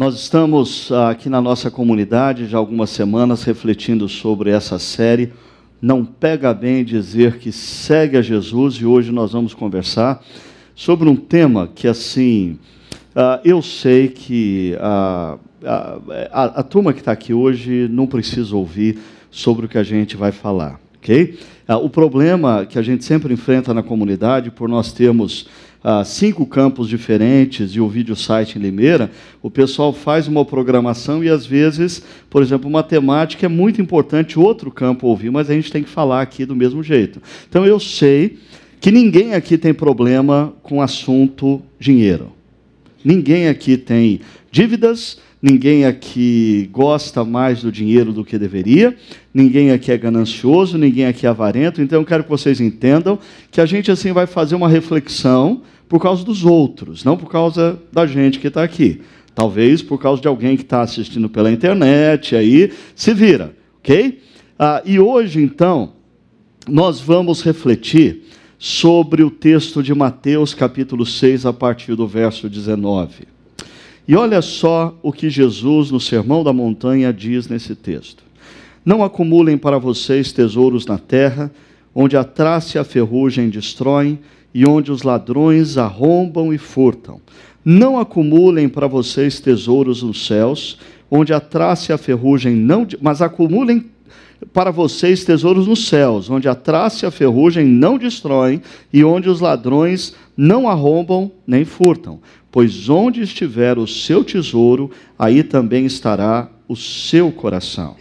Nós estamos ah, aqui na nossa comunidade já algumas semanas refletindo sobre essa série. Não pega bem dizer que segue a Jesus e hoje nós vamos conversar sobre um tema que assim uh, eu sei que a, a, a, a turma que está aqui hoje não precisa ouvir sobre o que a gente vai falar, ok? O problema que a gente sempre enfrenta na comunidade por nós termos ah, cinco campos diferentes e o vídeo site em Limeira, o pessoal faz uma programação e às vezes, por exemplo, matemática é muito importante outro campo ouvir, mas a gente tem que falar aqui do mesmo jeito. Então eu sei que ninguém aqui tem problema com assunto dinheiro. Ninguém aqui tem dívidas, ninguém aqui gosta mais do dinheiro do que deveria, ninguém aqui é ganancioso, ninguém aqui é avarento. Então eu quero que vocês entendam que a gente assim vai fazer uma reflexão por causa dos outros, não por causa da gente que está aqui. Talvez por causa de alguém que está assistindo pela internet, aí se vira, ok? Ah, e hoje, então, nós vamos refletir sobre o texto de Mateus, capítulo 6, a partir do verso 19. E olha só o que Jesus, no Sermão da Montanha, diz nesse texto: Não acumulem para vocês tesouros na terra, onde a traça e a ferrugem destroem e onde os ladrões arrombam e furtam. Não acumulem para vocês tesouros nos céus, onde a traça e a ferrugem não, mas acumulem para vocês tesouros nos céus, onde a traça e a ferrugem não destroem e onde os ladrões não arrombam nem furtam. Pois onde estiver o seu tesouro, aí também estará o seu coração.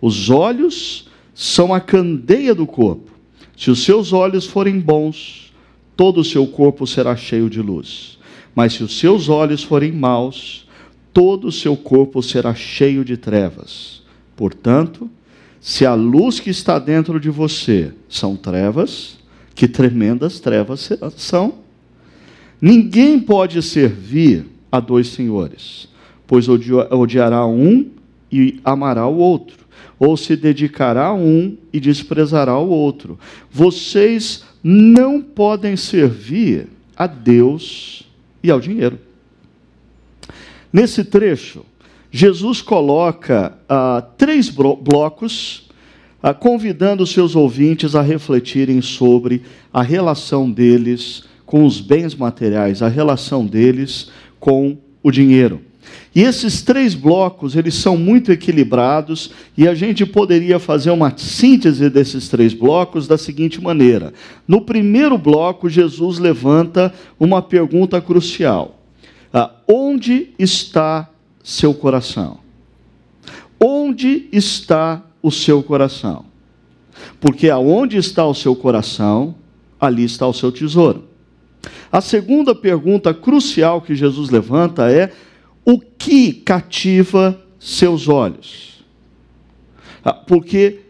Os olhos são a candeia do corpo. Se os seus olhos forem bons, todo o seu corpo será cheio de luz. Mas se os seus olhos forem maus, todo o seu corpo será cheio de trevas. Portanto, se a luz que está dentro de você são trevas, que tremendas trevas são. Ninguém pode servir a dois senhores, pois odiará um e amará o outro, ou se dedicará a um e desprezará o outro. Vocês não podem servir a Deus e ao dinheiro. Nesse trecho, Jesus coloca ah, três blocos, convidando seus ouvintes a refletirem sobre a relação deles com os bens materiais, a relação deles com o dinheiro. E esses três blocos, eles são muito equilibrados e a gente poderia fazer uma síntese desses três blocos da seguinte maneira. No primeiro bloco, Jesus levanta uma pergunta crucial: ah, Onde está seu coração? Onde está o seu coração? Porque aonde está o seu coração, ali está o seu tesouro. A segunda pergunta crucial que Jesus levanta é: o que cativa seus olhos? Ah, porque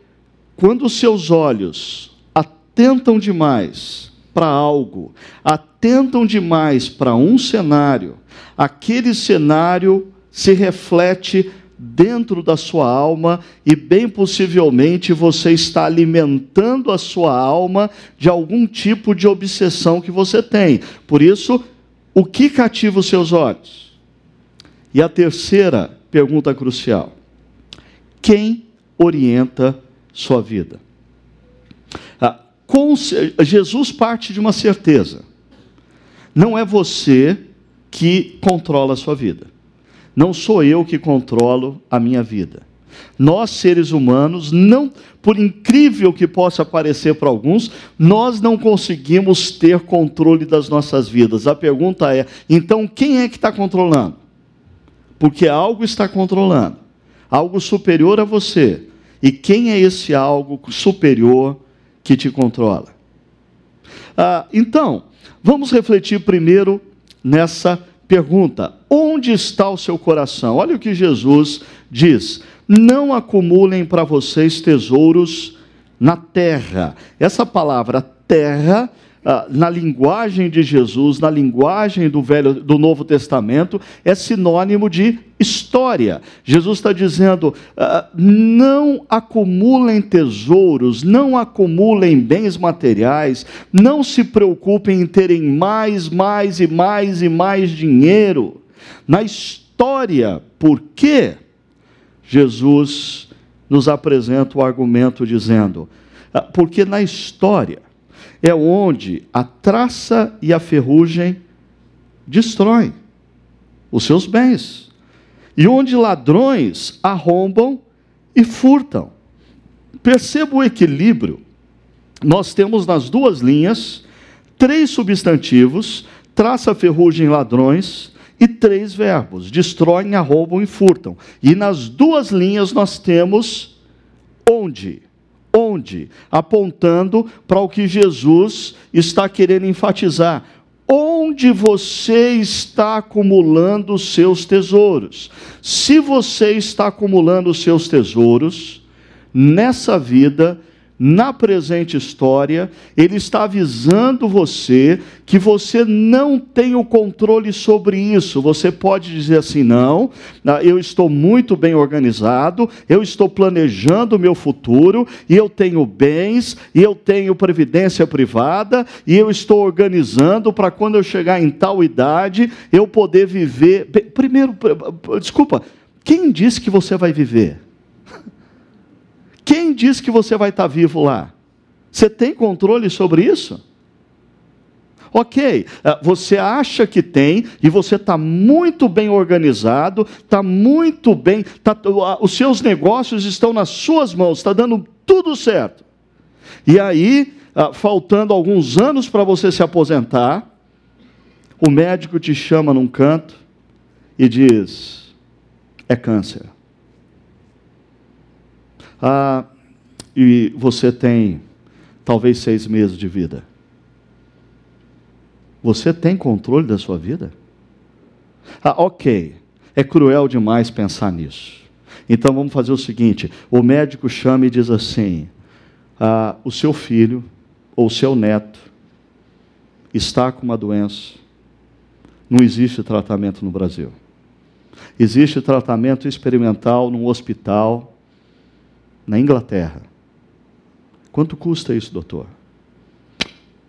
quando seus olhos atentam demais para algo, atentam demais para um cenário, aquele cenário se reflete dentro da sua alma e, bem possivelmente, você está alimentando a sua alma de algum tipo de obsessão que você tem. Por isso, o que cativa os seus olhos? E a terceira pergunta crucial: quem orienta sua vida? Ah, com, Jesus parte de uma certeza: não é você que controla a sua vida, não sou eu que controlo a minha vida. Nós, seres humanos, não, por incrível que possa parecer para alguns, nós não conseguimos ter controle das nossas vidas. A pergunta é: então quem é que está controlando? porque algo está controlando, algo superior a você. E quem é esse algo superior que te controla? Ah, então, vamos refletir primeiro nessa pergunta: onde está o seu coração? Olha o que Jesus diz: não acumulem para vocês tesouros na terra. Essa palavra terra na linguagem de Jesus, na linguagem do Velho, do Novo Testamento, é sinônimo de história. Jesus está dizendo: uh, não acumulem tesouros, não acumulem bens materiais, não se preocupem em terem mais, mais e mais e mais dinheiro. Na história história. Por quê? Jesus nos apresenta o argumento dizendo: ah, porque na história é onde a traça e a ferrugem destroem os seus bens, e onde ladrões arrombam e furtam. Perceba o equilíbrio. Nós temos nas duas linhas três substantivos: traça, ferrugem, ladrões, e três verbos: destroem, arrombam e furtam. E nas duas linhas nós temos onde? Onde? Apontando para o que Jesus está querendo enfatizar. Onde você está acumulando os seus tesouros? Se você está acumulando os seus tesouros nessa vida, na presente história, ele está avisando você que você não tem o controle sobre isso. Você pode dizer assim: não, ah, eu estou muito bem organizado, eu estou planejando o meu futuro, e eu tenho bens, e eu tenho previdência privada, e eu estou organizando para quando eu chegar em tal idade eu poder viver. Primeiro, desculpa, quem disse que você vai viver? Quem diz que você vai estar vivo lá? Você tem controle sobre isso? Ok, eh, você acha que tem e você está muito bem organizado, está muito bem, tá, os seus negócios estão nas suas mãos, está dando tudo certo. E aí, ah, faltando alguns anos para você se aposentar, o médico te chama num canto e diz: é câncer ah, e você tem talvez seis meses de vida. Você tem controle da sua vida? Ah, ok, é cruel demais pensar nisso. Então vamos fazer o seguinte: o médico chama e diz assim: ah, o seu filho ou seu neto está com uma doença, não existe tratamento no Brasil. Existe tratamento experimental num hospital na Inglaterra. Quanto custa isso, doutor?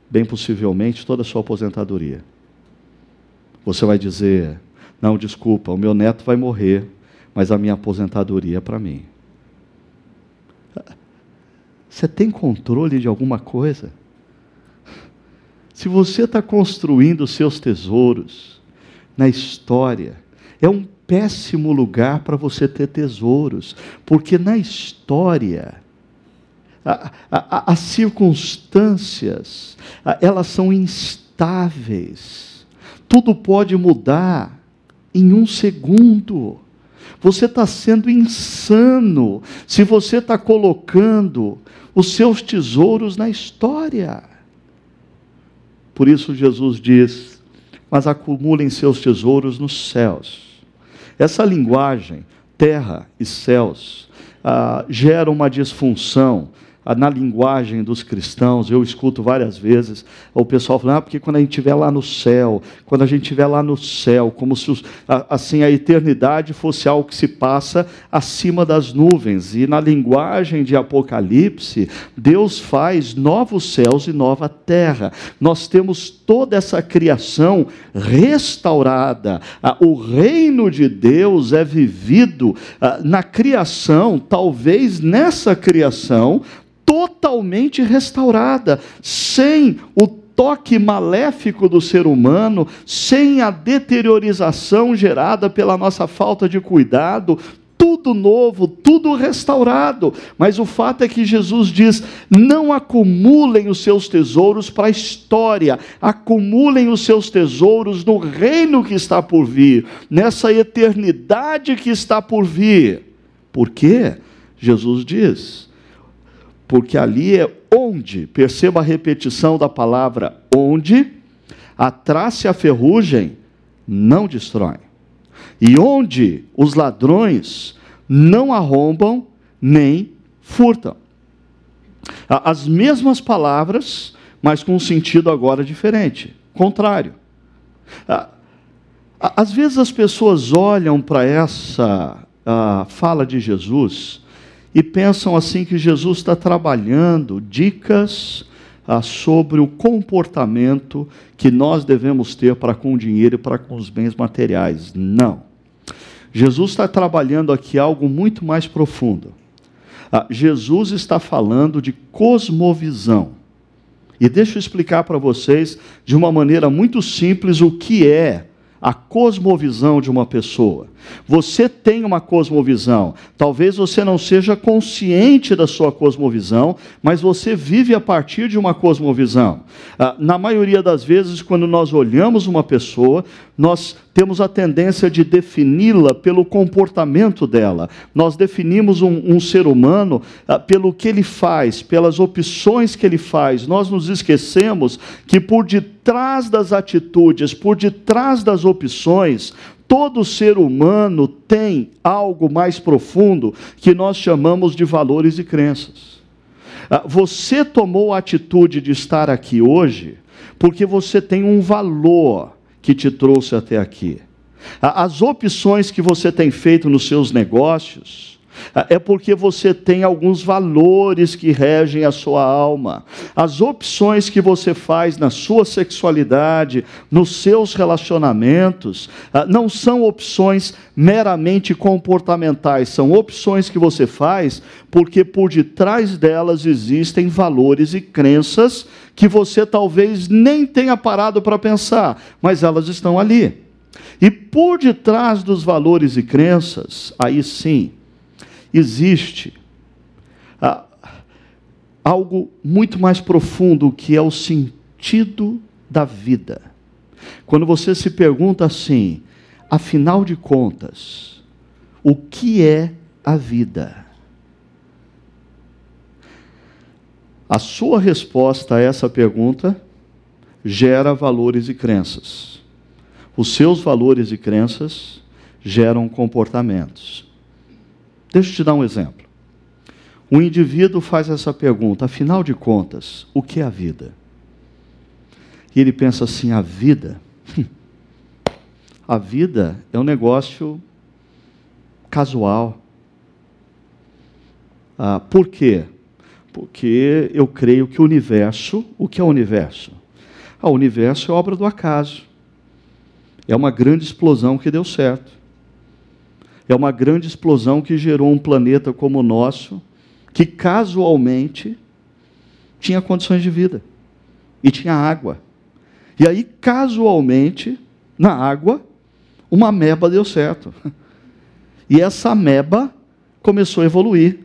Bem possivelmente toda a sua aposentadoria. Você vai dizer: não, desculpa, o meu neto vai morrer, mas a minha aposentadoria é para mim. Você tem controle de alguma coisa? Se você está construindo seus tesouros na história, é um péssimo lugar para você ter tesouros, porque na história, a, a, as circunstâncias, elas são instáveis, tudo pode mudar em um segundo. Você está sendo insano se você está colocando os seus tesouros na história. Por isso Jesus diz: Mas acumulem seus tesouros nos céus essa linguagem, terra e céus, ah, gera uma disfunção na linguagem dos cristãos, eu escuto várias vezes o pessoal falando, ah, porque quando a gente estiver lá no céu, quando a gente estiver lá no céu, como se assim a eternidade fosse algo que se passa acima das nuvens. E na linguagem de Apocalipse, Deus faz novos céus e nova terra. Nós temos toda essa criação restaurada. Ah, o reino de Deus é vivido ah, na criação, talvez nessa criação, totalmente restaurada, sem o toque maléfico do ser humano, sem a deteriorização gerada pela nossa falta de cuidado, tudo novo, tudo restaurado. Mas o fato é que Jesus diz: não acumulem os seus tesouros para a história, acumulem os seus tesouros no reino que está por vir, nessa eternidade que está por vir. Por quê? Jesus diz: porque ali é onde, perceba a repetição da palavra onde, a traça e a ferrugem não destroem. E onde os ladrões não arrombam nem furtam. As mesmas palavras, mas com um sentido agora diferente, contrário. Às vezes as pessoas olham para essa fala de Jesus e pensam assim que Jesus está trabalhando dicas ah, sobre o comportamento que nós devemos ter para com o dinheiro e para com os bens materiais. Não. Jesus está trabalhando aqui algo muito mais profundo. Ah, Jesus está falando de cosmovisão. E deixa eu explicar para vocês, de uma maneira muito simples, o que é a cosmovisão de uma pessoa. Você tem uma cosmovisão. Talvez você não seja consciente da sua cosmovisão, mas você vive a partir de uma cosmovisão. Ah, na maioria das vezes, quando nós olhamos uma pessoa, nós temos a tendência de defini-la pelo comportamento dela. Nós definimos um, um ser humano ah, pelo que ele faz, pelas opções que ele faz. Nós nos esquecemos que por detrás das atitudes, por detrás das opções, todo ser humano tem algo mais profundo que nós chamamos de valores e crenças. Ah, você tomou a atitude de estar aqui hoje porque você tem um valor que te trouxe até aqui. Ah, as opções que você tem feito nos seus negócios, é porque você tem alguns valores que regem a sua alma. As opções que você faz na sua sexualidade, nos seus relacionamentos, ah, não são opções meramente comportamentais, são opções que você faz porque por detrás delas existem valores e crenças que você talvez nem tenha parado para pensar, mas elas estão ali. E por detrás dos valores e crenças, aí sim, existe ah, algo muito mais profundo que é o sentido da vida. Quando você se pergunta assim, afinal de contas, o que é a vida? A sua resposta a essa pergunta gera valores e crenças. Os seus valores e crenças geram comportamentos. Deixa eu te dar um exemplo. Um indivíduo faz essa pergunta: afinal de contas, o que é a vida? E ele pensa assim: a vida? a vida é um negócio casual. Ah, por quê? Porque eu creio que o universo, o que é o universo? Ah, o universo é obra do acaso. É uma grande explosão que deu certo é uma grande explosão que gerou um planeta como o nosso, que casualmente tinha condições de vida e tinha água. E aí, casualmente, na água, uma ameba deu certo. E essa ameba começou a evoluir.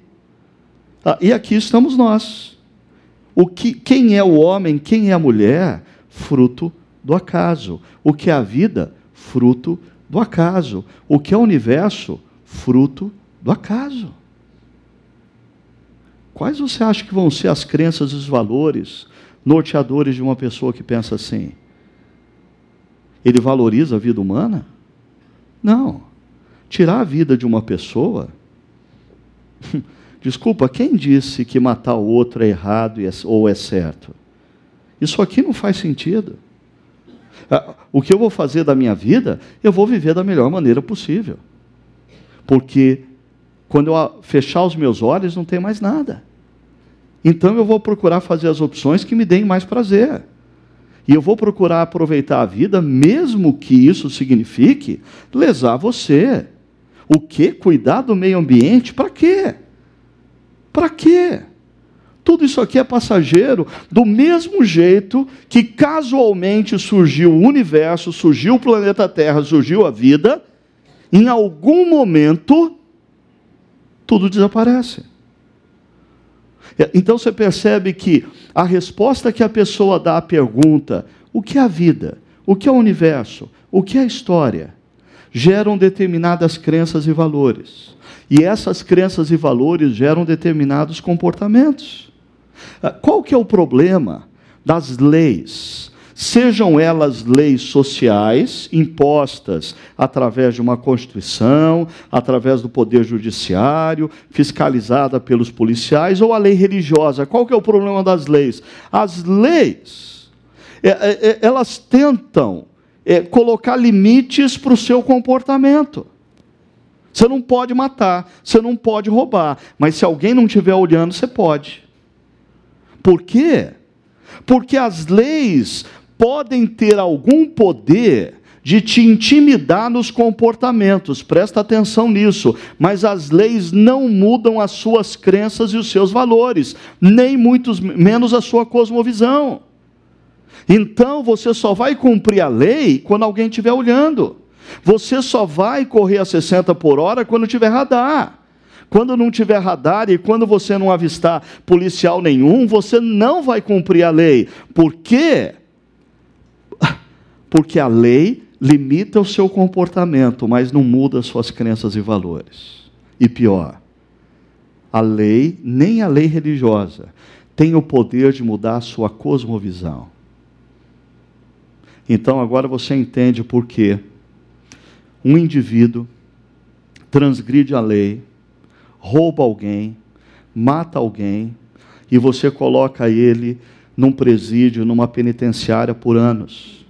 Ah, e aqui estamos nós. O que, quem é o homem, quem é a mulher? Fruto do acaso. O que é a vida? Fruto do do acaso. O que é o universo? Fruto do acaso. Quais você acha que vão ser as crenças e os valores norteadores de uma pessoa que pensa assim? Ele valoriza a vida humana? Não. Tirar a vida de uma pessoa. Desculpa, quem disse que matar o outro é errado é, ou é certo? Isso aqui não faz sentido. Ah, o que eu vou fazer da minha vida, eu vou viver da melhor maneira possível. Porque quando eu fechar os meus olhos, não tem mais nada. Então eu vou procurar fazer as opções que me deem mais prazer. E eu vou procurar aproveitar a vida, mesmo que isso signifique lesar você. O que? Cuidar do meio ambiente? Para quê? Para quê? Tudo isso aqui é passageiro, do mesmo jeito que casualmente surgiu o universo, surgiu o planeta Terra, surgiu a vida, em algum momento tudo desaparece. É, então você percebe que a resposta que a pessoa dá à pergunta: o que é a vida? O que é o universo? O que é a história? geram determinadas crenças e valores. E essas crenças e valores geram determinados comportamentos. Ah, qual que é o problema das leis? Sejam elas leis sociais, impostas através de uma Constituição, através do Poder Judiciário, fiscalizada pelos policiais, ou a lei religiosa. Qual que é o problema das leis? As leis, é, é, é elas tentam colocar limites para o seu comportamento. Você não pode matar, você não pode roubar, mas se alguém não estiver olhando, você pode. Por quê? Porque as leis podem ter algum poder de te intimidar nos comportamentos, presta atenção nisso, mas as leis não mudam as suas crenças e os seus valores, nem muito menos a sua cosmovisão. Então você só vai cumprir a lei quando alguém estiver olhando. Você só vai correr a 60 por hora quando tiver radar. Quando não tiver radar e quando você não avistar policial nenhum, você não vai cumprir a lei. Por quê? Porque a lei limita o seu comportamento, mas não muda suas crenças e valores. E pior, a lei, nem a lei religiosa, tem o poder de mudar a sua cosmovisão. Então agora você entende por que um indivíduo transgride a lei, rouba alguém, mata alguém, e você coloca ele num presídio, numa penitenciária por anos.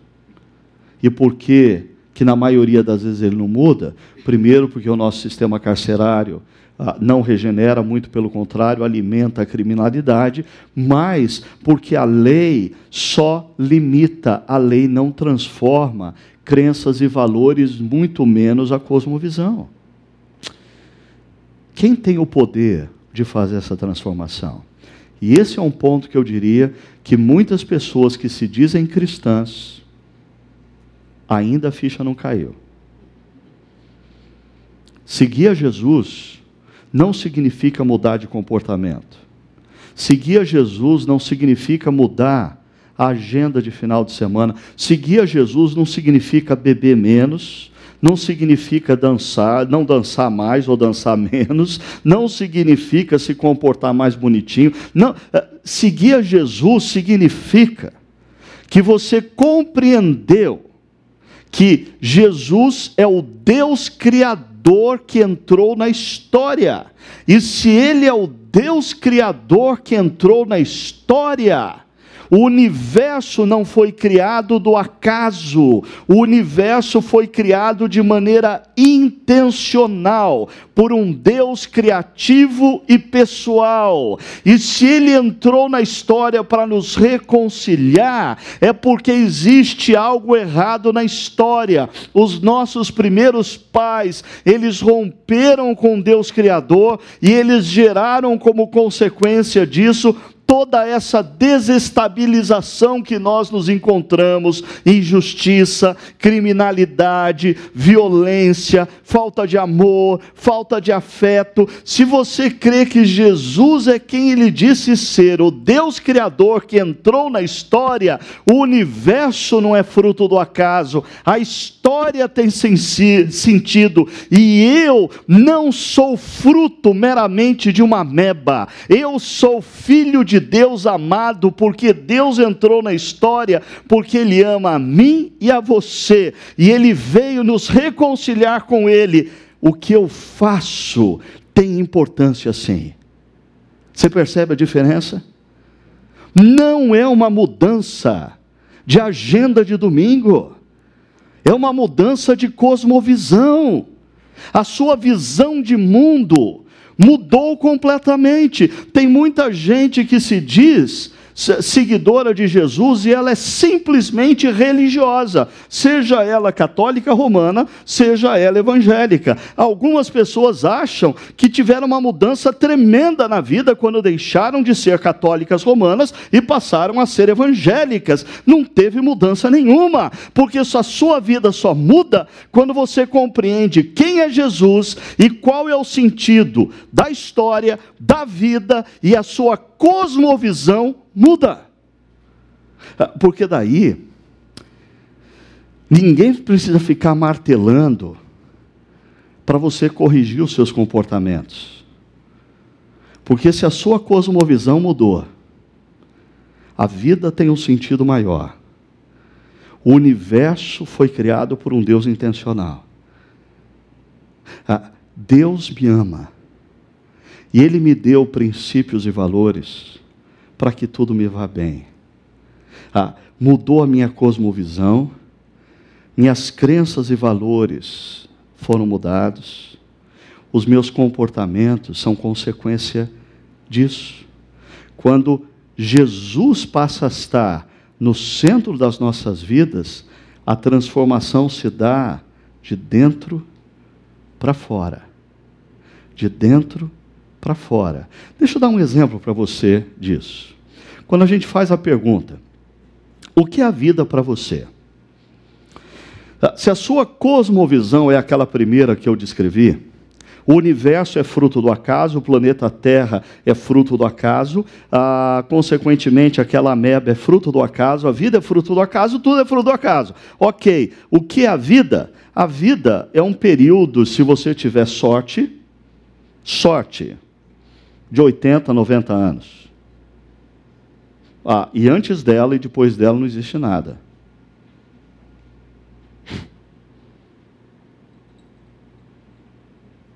E por que que na maioria das vezes ele não muda? Primeiro, porque o nosso sistema carcerário ah, não regenera, muito pelo contrário, alimenta a criminalidade, mas porque a lei só limita, a lei não transforma crenças e valores, muito menos a cosmovisão. Quem tem o poder de fazer essa transformação? E esse é um ponto que eu diria que muitas pessoas que se dizem cristãs, ainda a ficha não caiu. Seguir a Jesus não significa mudar de comportamento. Seguir a Jesus não significa mudar a agenda de final de semana. Seguir a Jesus não significa beber menos, não significa dançar, não dançar mais ou dançar menos, não significa se comportar mais bonitinho. Não, eh, seguir a Jesus significa que você compreendeu que Jesus é o Deus criador que entrou na história. E se ele é o Deus criador que entrou na história, o universo não foi criado do acaso, o universo foi criado de maneira intencional, por um Deus criativo e pessoal. E se ele entrou na história para nos reconciliar, é porque existe algo errado na história. Os nossos primeiros pais, eles romperam com Deus Criador e eles geraram como consequência disso toda essa desestabilização que nós nos encontramos, injustiça, criminalidade, violência, falta de amor, falta de afeto. Se você crê que Jesus é quem ele disse ser, o Deus criador que entrou na história, o universo não é fruto do acaso, a história tem sentido, e eu não sou fruto meramente de uma meba. Eu sou filho de Deus amado, porque Deus entrou na história, porque Ele ama a mim e a você, e Ele veio nos reconciliar com Ele. O que eu faço tem importância sim. Você percebe a diferença? Não é uma mudança de agenda de domingo, é uma mudança de cosmovisão. A sua visão de mundo mudou completamente. Tem muita gente que se diz seguidora de Jesus e ela é simplesmente religiosa, seja ela católica romana, seja ela evangélica. Algumas pessoas acham que tiveram uma mudança tremenda na vida quando deixaram de ser católicas romanas e passaram a ser evangélicas. Não teve mudança nenhuma, porque a sua vida só muda quando você compreende quem é Jesus e qual é o sentido da história, da vida e a sua cosmovisão muda. Ah, porque daí, ninguém precisa ficar martelando para você corrigir os seus comportamentos. Porque se a sua cosmovisão mudou, a vida tem um sentido maior. O universo foi criado por um Deus intencional. Ah, Deus me ama. E Ele me deu princípios e valores para que tudo me vá bem. Ah, mudou a minha cosmovisão, minhas crenças e valores foram mudados, os meus comportamentos são consequência disso. Quando Jesus passa a estar no centro das nossas vidas, A transformação se dá de dentro para fora. De dentro para fora. Deixa eu dar um exemplo para você disso. Quando a gente faz a pergunta: o que é a vida para você? Se a sua cosmovisão é aquela primeira que eu descrevi, o universo é fruto do acaso, o planeta Terra é fruto do acaso, ah, consequentemente, aquela ameba é fruto do acaso, a vida é fruto do acaso, tudo é fruto do acaso. Ok, o que é a vida? A vida é um período, se você tiver sorte, sorte, de 80, 90 anos. Ah, e antes dela e depois dela não existe nada.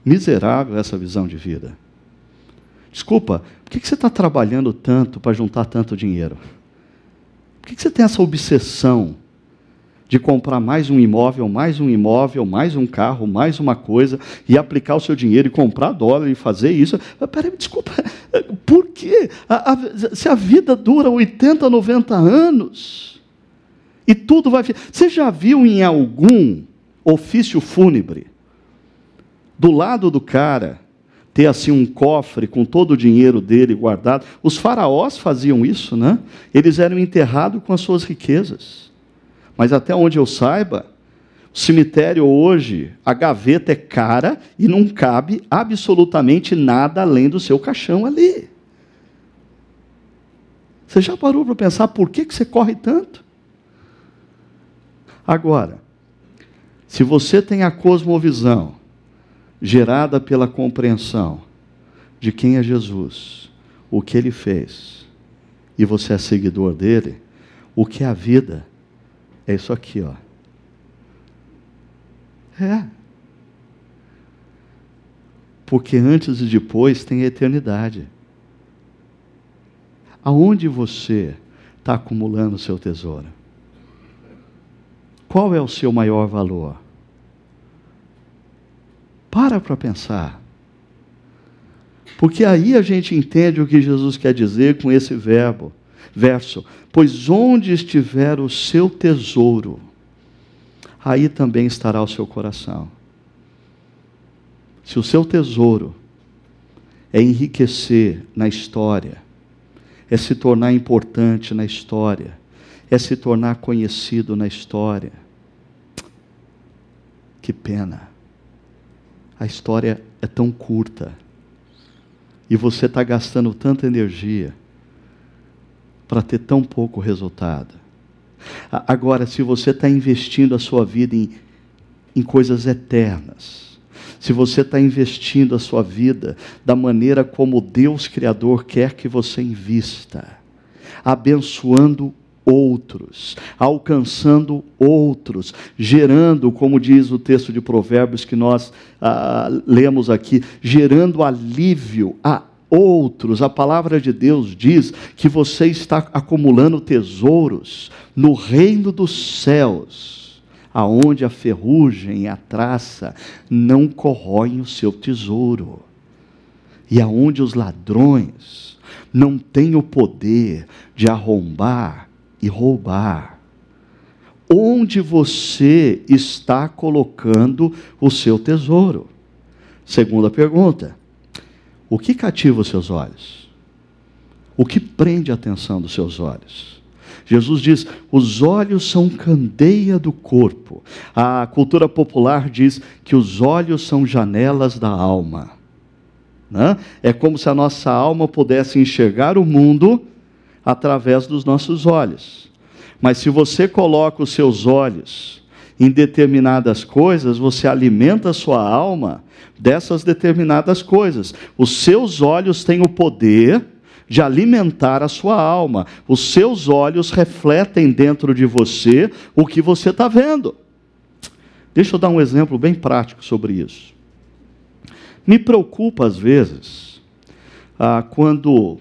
Miserável essa visão de vida. Desculpa, por que você está trabalhando tanto para juntar tanto dinheiro? Por que você tem essa obsessão de comprar mais um imóvel, mais um imóvel, mais um carro, mais uma coisa, e aplicar o seu dinheiro e comprar dólar e fazer isso? Peraí, desculpa, por quê? A, a, se a vida dura 80, 90 anos, e tudo vai. Você já viu em algum ofício fúnebre do lado do cara ter assim um cofre com todo o dinheiro dele guardado. Os faraós faziam isso, né? Eles eram enterrados com as suas riquezas. Mas até onde eu saiba, o cemitério hoje, a gaveta é cara e não cabe absolutamente nada além do seu caixão ali. Você já parou para pensar por que, que você corre tanto? Agora, se você tem a cosmovisão gerada pela compreensão de quem é Jesus, o que ele fez, e você é seguidor dele, o que é a vida é isso aqui, ó. É. Porque antes e depois tem a eternidade. Aonde você está acumulando o seu tesouro? Qual é o seu maior valor? Para para pensar. Porque aí a gente entende o que Jesus quer dizer com esse verbo, verso. Pois onde estiver o seu tesouro, aí também estará o seu coração. Se o seu tesouro é enriquecer na história, é se tornar importante na história, é se tornar conhecido na história, que pena a história é tão curta e você está gastando tanta energia para ter tão pouco resultado. Agora, se você está investindo a sua vida em, em coisas eternas, se você está investindo a sua vida da maneira como Deus Criador quer que você invista, abençoando outros, alcançando outros, gerando, como diz o texto de Provérbios que nós ah, lemos aqui, gerando alívio a outros. A palavra de Deus diz que você está acumulando tesouros no reino dos céus, aonde a ferrugem e a traça não corroem o seu tesouro, e aonde os ladrões não têm o poder de arrombar e roubar. Onde você está colocando o seu tesouro? Segunda pergunta: o que cativa os seus olhos? O que prende a atenção dos seus olhos? Jesus diz: os olhos são candeia do corpo. A cultura popular diz que os olhos são janelas da alma. Né? É como se a nossa alma pudesse enxergar o mundo através dos nossos olhos. Mas se você coloca os seus olhos em determinadas coisas, você alimenta a sua alma dessas determinadas coisas. Os seus olhos têm o poder de alimentar a sua alma. Os seus olhos refletem dentro de você o que você está vendo. Deixa eu dar um exemplo bem prático sobre isso. Me preocupa às vezes ah, quando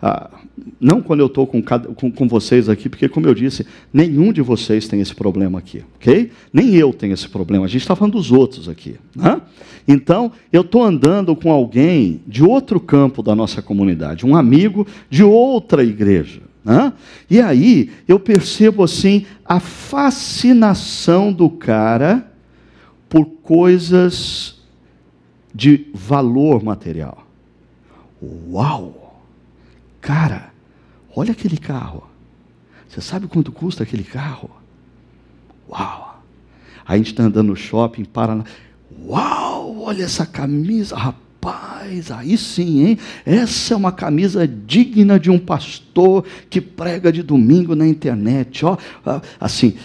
ah, não quando eu estou com, com, com, vocês aqui, porque, como eu disse, nenhum de vocês tem esse problema aqui, ok? Nem eu tenho esse problema, a gente está falando dos outros aqui. Né? Então, eu estou andando com alguém de outro campo da nossa comunidade, um amigo de outra igreja. Né? E aí eu percebo assim a fascinação do cara por coisas de valor material. Uau! Cara, olha aquele carro. Você sabe quanto custa aquele carro? Uau! A gente está andando no shopping, para. Uau! Olha essa camisa, rapaz! Aí sim, hein? Essa é uma camisa digna de um pastor que prega de domingo na internet. Ó, assim,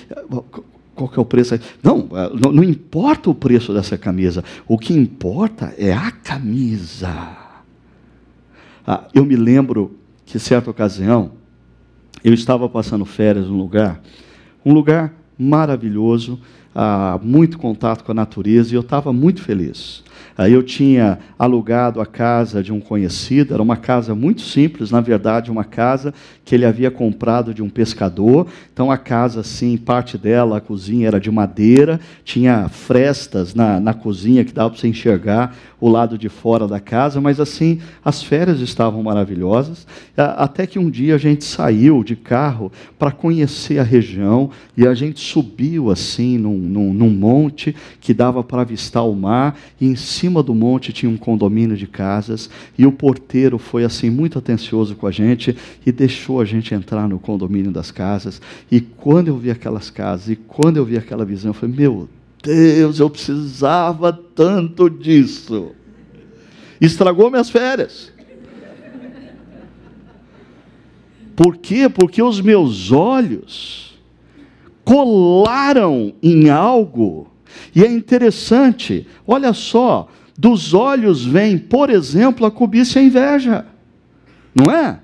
qual que é o preço? Não, não, não importa o preço dessa camisa. O que importa é a camisa. Ah, eu me lembro que certa ocasião eu estava passando férias num lugar, um lugar maravilhoso, ah, muito contato com a natureza, e eu estava muito feliz. Aí eu tinha alugado a casa de um conhecido, era uma casa muito simples, na verdade, uma casa que ele havia comprado de um pescador. Então a casa, assim, parte dela, a cozinha era de madeira, tinha frestas na, na cozinha que dava para você enxergar o lado de fora da casa, mas assim, as férias estavam maravilhosas, até que um dia a gente saiu de carro para conhecer a região e a gente subiu assim num, num, num monte que dava para avistar o mar, e em cima do monte tinha um condomínio de casas, e o porteiro foi assim muito atencioso com a gente e deixou a gente entrar no condomínio das casas. E quando eu vi aquelas casas, e quando eu vi aquela visão, eu falei: Meu Deus, eu precisava tanto disso. Estragou minhas férias. Por quê? Porque os meus olhos colaram em algo. E é interessante, olha só, dos olhos vem, por exemplo, a cobiça e a inveja. Não é?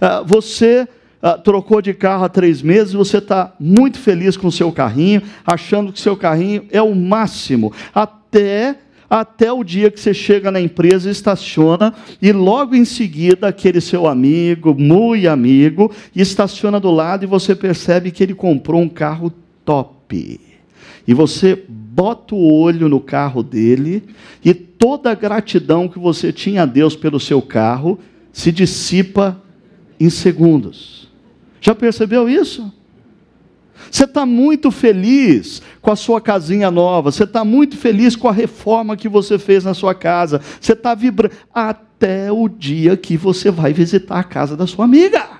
Ah, você ah, trocou de carro há três meses, você está muito feliz com o seu carrinho, achando que seu carrinho é o máximo, até até o dia que você chega na empresa, estaciona e logo em seguida aquele seu amigo, muito amigo, estaciona do lado e você percebe que ele comprou um carro top. E você bota o olho no carro dele e toda a gratidão que você tinha a Deus pelo seu carro se dissipa em segundos. Já percebeu isso? Você está muito feliz com a sua casinha nova, você está muito feliz com a reforma que você fez na sua casa, você está vibrando até o dia que você vai visitar a casa da sua amiga.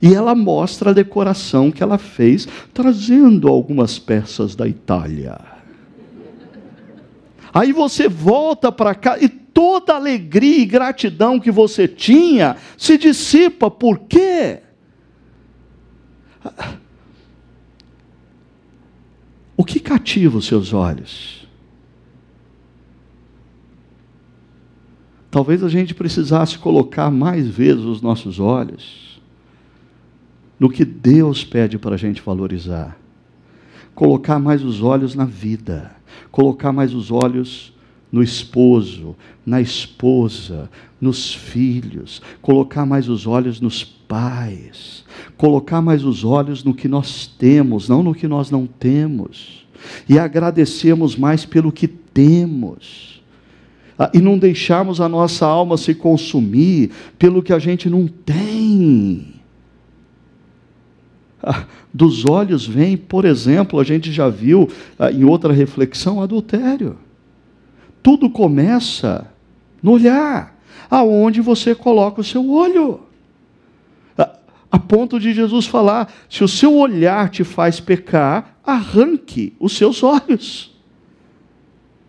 E ela mostra a decoração que ela fez, trazendo algumas peças da Itália. Aí você volta para cá e toda a alegria e gratidão que você tinha se dissipa. Por quê? O que cativa os seus olhos? Talvez a gente precisasse colocar mais vezes os nossos olhos no que Deus pede para a gente valorizar. Colocar mais os olhos na vida, colocar mais os olhos no esposo, na esposa, nos filhos, colocar mais os olhos nos pais, colocar mais os olhos no que nós temos, não no que nós não temos, e agradecermos mais pelo que temos, ah, e não deixarmos a nossa alma se consumir pelo que a gente não tem. Ah, dos olhos vem, por exemplo, a gente já viu ah, em outra reflexão, adultério. Tudo começa no olhar, aonde você coloca o seu olho. A ponto de Jesus falar: se o seu olhar te faz pecar, arranque os seus olhos.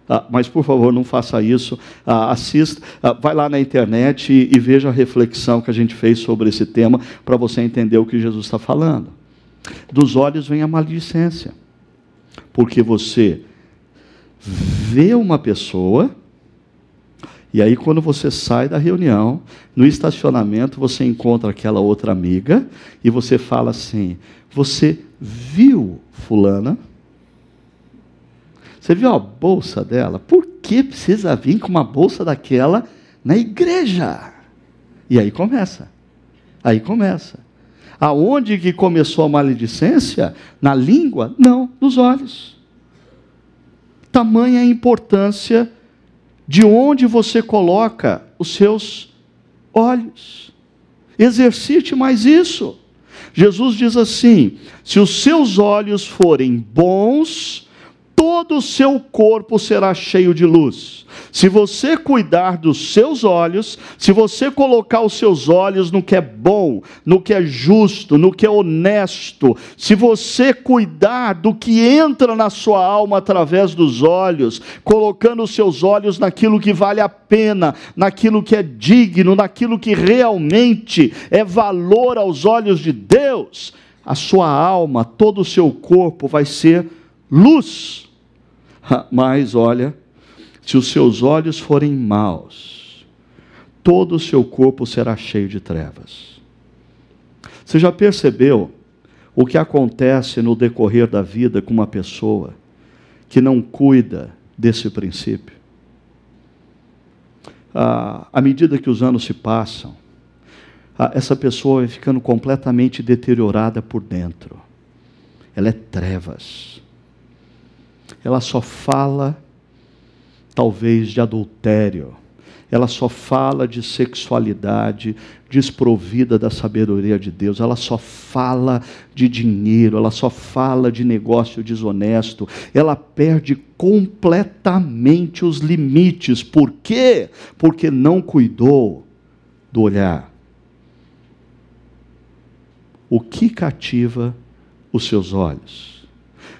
Ah, mas por favor, não faça isso. Ah, assista, ah, vai lá na internet e, e, veja a reflexão que a gente fez sobre esse tema para você entender o que Jesus está falando. Dos olhos vem a maledicência, porque você vê uma pessoa, e aí quando você sai da reunião, no estacionamento você encontra aquela outra amiga, e você fala assim: Você viu Fulana? Você viu a bolsa dela? Por que precisa vir com uma bolsa daquela na igreja? E aí começa. Aí começa. Aonde que começou a maledicência? Na língua? Não, nos olhos. Tamanha a importância de onde você coloca os seus olhos. exercite mais isso. Jesus diz assim: se os seus olhos forem bons, todo o seu corpo será cheio de luz. Se você cuidar dos seus olhos, se você colocar os seus olhos no que é bom, no que é justo, no que é honesto, se você cuidar do que entra na sua alma através dos olhos, colocando os seus olhos naquilo que vale a pena, naquilo que é digno, naquilo que realmente é valor aos olhos de Deus, a sua alma, todo o seu corpo vai ser luz. Mas olha, se os seus olhos forem maus, todo o seu corpo será cheio de trevas. Você já percebeu o que acontece no decorrer da vida com uma pessoa que não cuida desse princípio? Ah, à medida que os anos se passam, ah, essa pessoa vai ficando completamente deteriorada por dentro. Ela é trevas. Ela só fala talvez de adultério. Ela só fala de sexualidade desprovida da sabedoria de Deus. Ela só fala de dinheiro, ela só fala de negócio desonesto. Ela perde completamente os limites. Por quê? Porque não cuidou do olhar. O que cativa os seus olhos?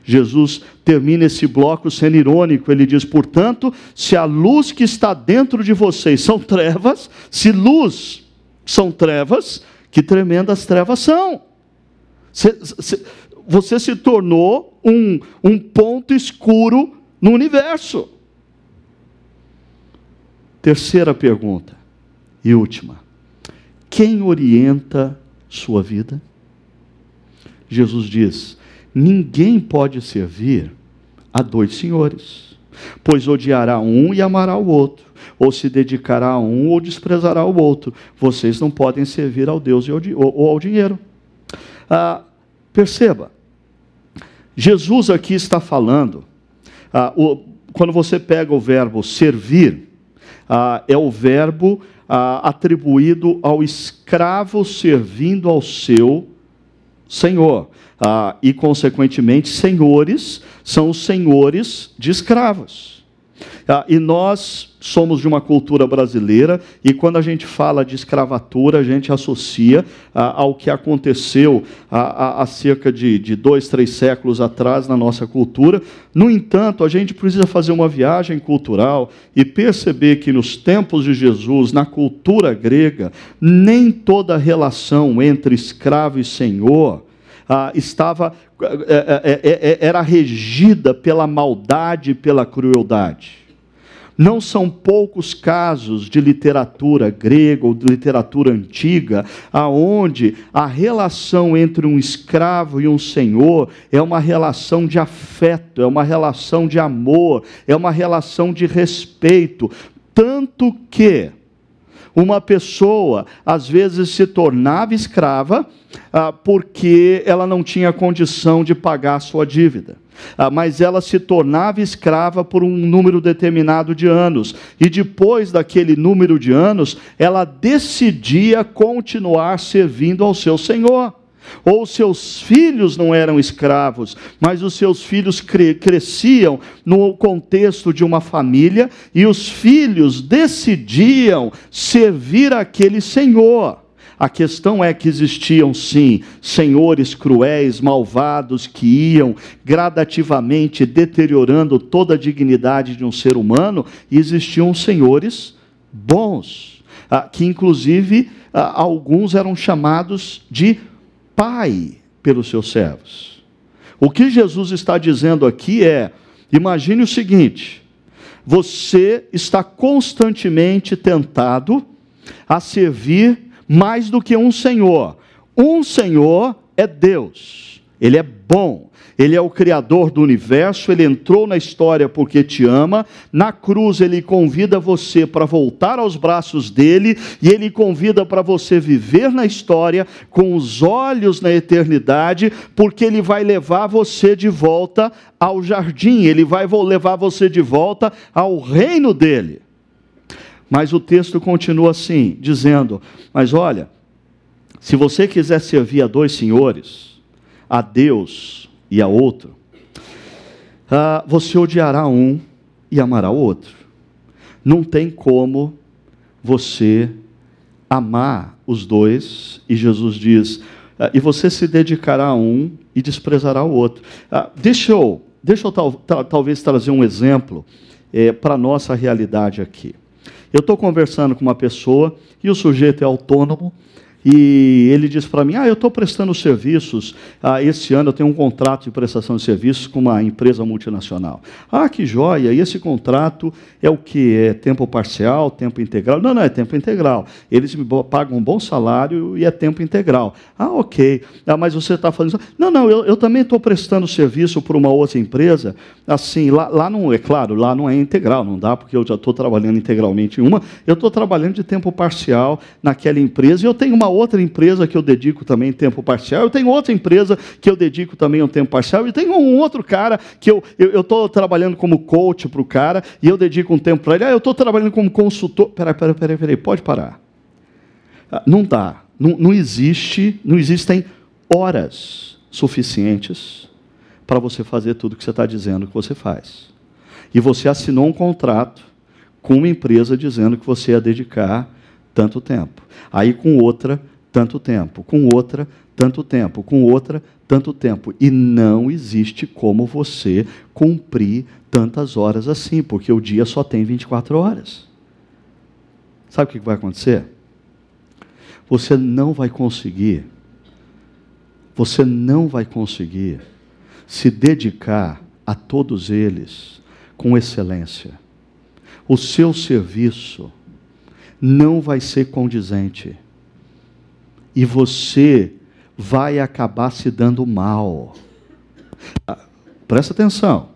Jesus termina esse bloco sendo irônico. Ele diz: portanto, se a luz que está dentro de vocês são trevas, se luz são trevas, que tremendas trevas são. Você se tornou um, um ponto escuro no universo. Terceira pergunta e última: quem orienta sua vida? Jesus diz: Ninguém pode servir a dois senhores, pois odiará um e amará o outro, ou se dedicará a um ou desprezará o outro. Vocês não podem servir ao Deus ou ao dinheiro. Ah, perceba, Jesus aqui está falando, ah, o, quando você pega o verbo servir, ah, é o verbo ah, atribuído ao escravo servindo ao seu senhor ah, e, consequentemente, senhores são os senhores de escravos. Ah, e nós somos de uma cultura brasileira, e quando a gente fala de escravatura, a gente associa ah, ao que aconteceu há, cerca de dois, três séculos atrás na nossa cultura. No entanto, a gente precisa fazer uma viagem cultural e perceber que nos tempos de Jesus, na cultura grega, nem toda relação entre escravo e senhor ah, estava é, é, é, era regida pela maldade e pela crueldade. Não são poucos casos de literatura grega ou de literatura antiga aonde a relação entre um escravo e um senhor é uma relação de afeto, é uma relação de amor, é uma relação de respeito, tanto que uma pessoa às vezes se tornava escrava ah, porque ela não tinha condição de pagar a sua dívida. Ah, mas ela se tornava escrava por um número determinado de anos. E depois daquele número de anos, ela decidia continuar servindo ao seu senhor. Ou seus filhos não eram escravos, mas os seus filhos cre cresciam no contexto de uma família e os filhos decidiam servir aquele senhor. A questão é que existiam sim senhores cruéis, malvados, que iam gradativamente deteriorando toda a dignidade de um ser humano, e existiam senhores bons, ah, que inclusive ah, alguns eram chamados de pai pelos seus servos. O que Jesus está dizendo aqui é: imagine o seguinte, você está constantemente tentado a servir mais do que um Senhor. Um Senhor é Deus, Ele é bom, Ele é o Criador do universo, Ele entrou na história porque te ama. Na cruz, Ele convida você para voltar aos braços dele e Ele convida para você viver na história com os olhos na eternidade, porque Ele vai levar você de volta ao jardim, Ele vai levar você de volta ao reino dele. Mas o texto continua assim, dizendo: Mas olha, Se você quiser servir a dois senhores, a Deus e a outro, uh, você odiará um e amará o outro. Não tem como você amar os dois, e Jesus diz, uh, e você se dedicará a um e desprezará o outro. Uh, deixa eu, deixa eu tal, tal, talvez trazer um exemplo é, para a nossa realidade aqui. Eu estou conversando com uma pessoa e o sujeito é autônomo, e ele disse para mim: Ah, eu estou prestando serviços. Ah, esse ano eu tenho um contrato de prestação de serviços com uma empresa multinacional. Ah, que joia! E esse contrato é o que? É tempo parcial, tempo integral? Não, não, é tempo integral. Eles me pagam um bom salário e é tempo integral. Ah, ok. Ah, mas você está falando isso? Não, não, eu, eu também estou prestando serviço para uma outra empresa. Assim, lá, lá não é claro, lá não é integral, não dá, porque eu já estou trabalhando integralmente em uma. Eu estou trabalhando de tempo parcial naquela empresa e eu tenho uma outra empresa que eu dedico também tempo parcial, eu tenho outra empresa que eu dedico também um tempo parcial, e tenho um outro cara que eu estou trabalhando como coach para o cara, e eu dedico um tempo para ele, ah, eu estou trabalhando como consultor. Peraí, peraí, peraí, peraí, pode parar. Ah, não dá, não, não existe, não existem horas suficientes para você fazer tudo que você está dizendo que você faz. E você assinou um contrato com uma empresa dizendo que você ia dedicar tanto tempo. Aí com outra, tanto tempo. Com outra, tanto tempo. Com outra, tanto tempo. E não existe como você cumprir tantas horas assim, porque o dia só tem 24 horas. Sabe o que vai acontecer? Você não vai conseguir, você não vai conseguir se dedicar a todos eles com excelência. O seu serviço não vai ser condizente. E você vai acabar se dando mal. Ah, presta atenção.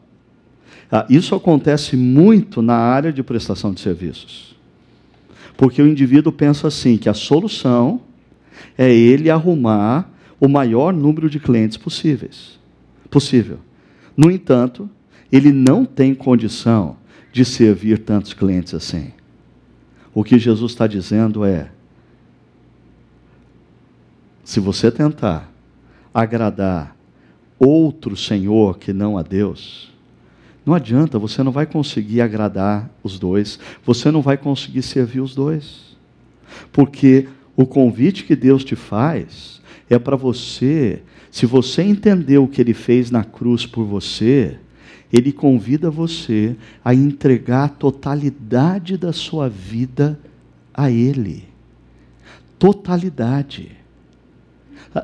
Ah, isso acontece muito na área de prestação de serviços. Porque o indivíduo pensa assim: que a solução é ele arrumar o maior número de clientes possíveis, possível. No entanto, ele não tem condição de servir tantos clientes assim. O que Jesus está dizendo é: se você tentar agradar outro Senhor que não a Deus, não adianta, você não vai conseguir agradar os dois, você não vai conseguir servir os dois. Porque o convite que Deus te faz é para você, se você entender o que ele fez na cruz por você, ele convida você a entregar a totalidade da sua vida a Ele. Totalidade.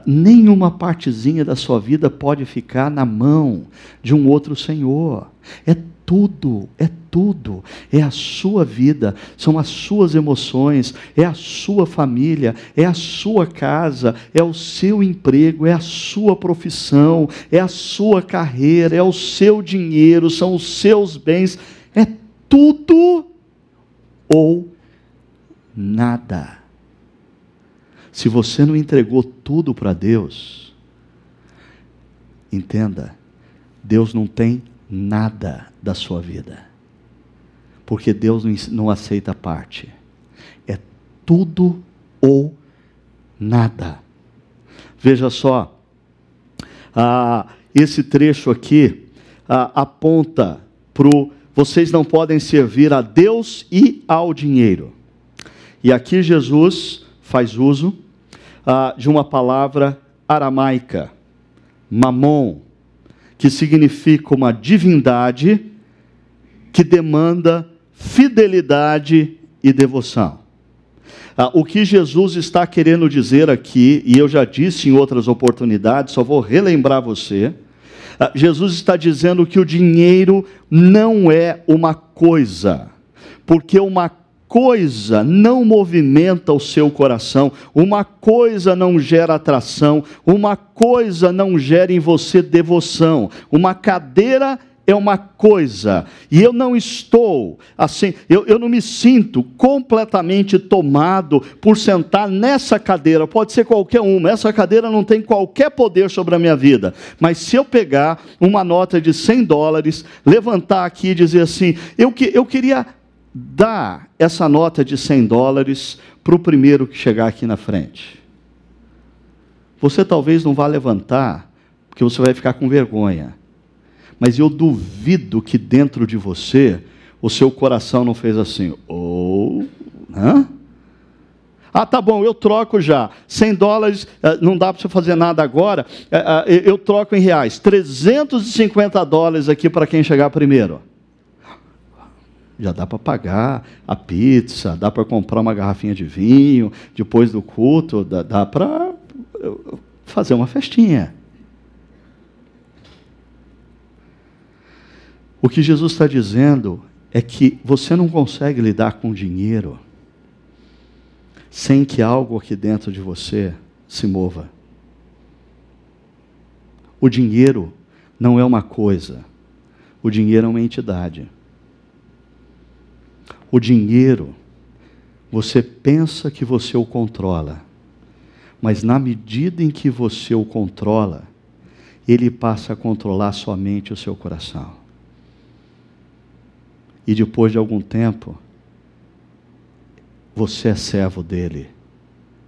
Nenhuma partezinha da sua vida pode ficar na mão de um outro Senhor. É tudo, é tudo. É a sua vida, são as suas emoções, é a sua família, é a sua casa, é o seu emprego, é a sua profissão, é a sua carreira, é o seu dinheiro, são os seus bens. É tudo ou nada. Se você não entregou tudo para Deus, entenda, Deus não tem nada da sua vida. Porque Deus não aceita parte. É tudo ou nada. Veja só, ah, esse trecho aqui ah, aponta para. Vocês não podem servir a Deus e ao dinheiro. E aqui Jesus faz uso ah, de uma palavra aramaica, mamon, que significa uma divindade que demanda fidelidade e devoção. Ah, o que Jesus está querendo dizer aqui, e eu já disse em outras oportunidades, só vou relembrar você. Ah, Jesus está dizendo que o dinheiro não é uma coisa, porque uma coisa não movimenta o seu coração, uma coisa não gera atração, uma coisa não gera em você devoção. Uma cadeira é uma coisa, e eu não estou assim, eu, eu não me sinto completamente tomado por sentar nessa cadeira, pode ser qualquer uma, essa cadeira não tem qualquer poder sobre a minha vida, mas se eu pegar uma nota de 100 dólares, levantar aqui e dizer assim, eu, que, eu queria dá essa nota de 100 dólares para o primeiro que chegar aqui na frente. Você talvez não vá levantar, porque você vai ficar com vergonha. Mas eu duvido que dentro de você o seu coração não fez assim, ou, oh? Ah, tá bom, eu troco já. 100 dólares, eh, não dá para você fazer nada agora. Eh, eh, eu troco em reais. 350 dólares aqui para quem chegar primeiro. Já dá para pagar a pizza, dá para comprar uma garrafinha de vinho depois do culto, dá, dá para fazer uma festinha. O que Jesus está dizendo é que você não consegue lidar com dinheiro sem que algo aqui dentro de você se mova. O dinheiro não é uma coisa, o dinheiro é uma entidade. O dinheiro, você pensa que você o controla, mas na medida em que você o controla, ele passa a controlar somente o seu coração. E depois de algum tempo, você é servo dele,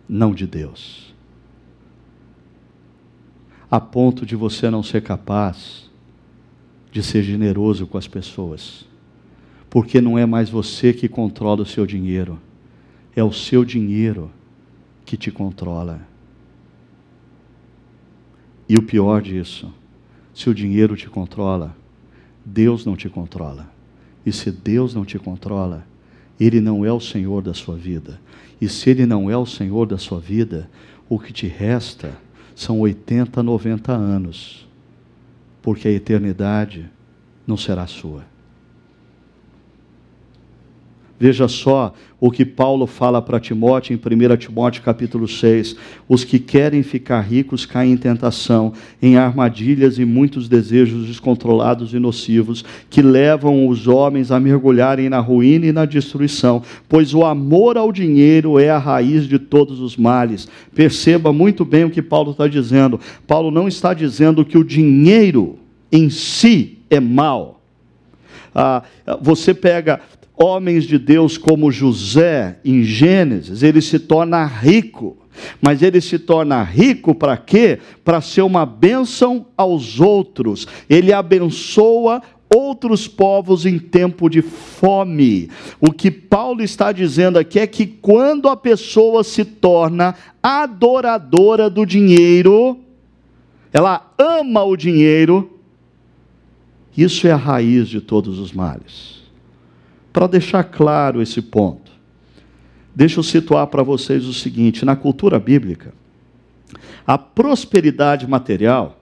não de Deus. A ponto de você não ser capaz de ser generoso com as pessoas, porque não é mais você que controla o seu dinheiro, é o seu dinheiro que te controla. E o pior disso, se o dinheiro te controla, Deus não te controla. E se Deus não te controla, ele não é o Senhor da sua vida. E se Ele não é o Senhor da sua vida, o que te resta são 80, 90 anos, porque a eternidade não será sua. Veja só o que Paulo fala para Timóteo em 1 Timóteo capítulo 6. Os que querem ficar ricos caem em tentação, em armadilhas e muitos desejos descontrolados e nocivos, que levam os homens a mergulharem na ruína e na destruição, pois o amor ao dinheiro é a raiz de todos os males. Perceba muito bem o que Paulo está dizendo. Paulo não está dizendo que o dinheiro em si é mal. Ah, você pega homens de Deus como José, em Gênesis, ele se torna rico. Mas ele se torna rico para quê? Para ser uma bênção aos outros. Ele abençoa outros povos em tempo de fome. O que Paulo está dizendo aqui é que quando a pessoa se torna adoradora do dinheiro, ela ama o dinheiro, isso é a raiz de todos os males. Para deixar claro esse ponto, deixa eu situar para vocês o seguinte: na cultura bíblica, a prosperidade material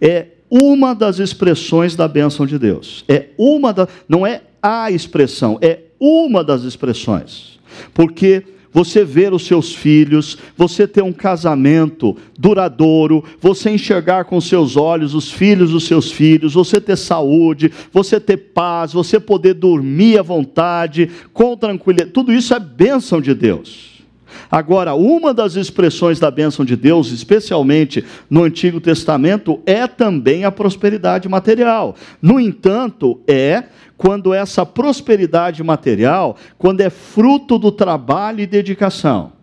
é uma das expressões da bênção de Deus. É uma da, não é a expressão, é uma das expressões. Porque você ver os seus filhos, você ter um casamento duradouro, você enxergar com seus olhos os filhos dos seus filhos, você ter saúde, você ter paz, você poder dormir à vontade, com tranquilidade, tudo isso é bênção de Deus. Agora, uma das expressões da bênção de Deus, especialmente no Antigo Testamento, é também a prosperidade material. No entanto, é quando essa prosperidade material, quando é fruto do trabalho e dedicação.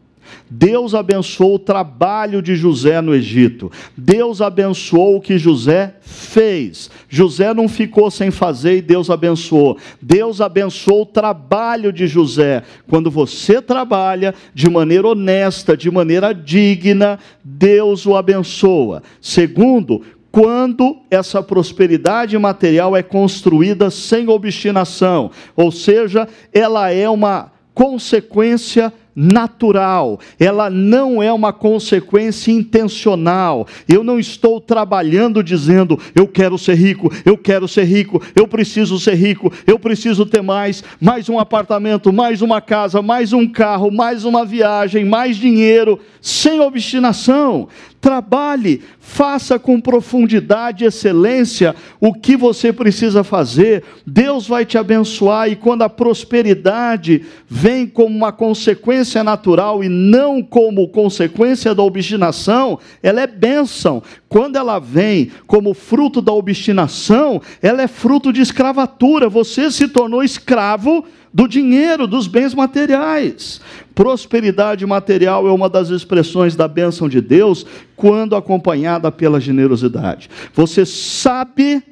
Deus abençoou o trabalho de José no Egito. Deus abençoou o que José fez. José não ficou sem fazer e Deus abençoou. Deus abençoou o trabalho de José. Quando você trabalha de maneira honesta, de maneira digna, Deus o abençoa. Segundo, quando essa prosperidade material é construída sem obstinação, ou seja, ela é uma consequência natural, ela não é uma consequência intencional. Eu não estou trabalhando dizendo, eu quero ser rico, eu quero ser rico, eu preciso ser rico, eu preciso ter mais, mais um apartamento, mais uma casa, mais um carro, mais uma viagem, mais dinheiro, sem obstinação. Trabalhe, faça com profundidade e excelência o que você precisa fazer. Deus vai te abençoar e quando a prosperidade vem como uma consequência natural e não como consequência da obstinação, ela é bênção. Quando ela vem como fruto da obstinação, ela é fruto de escravatura. Você se tornou escravo do dinheiro, dos bens materiais. Prosperidade material é uma das expressões da bênção de Deus quando acompanhada pela generosidade. Você sabe,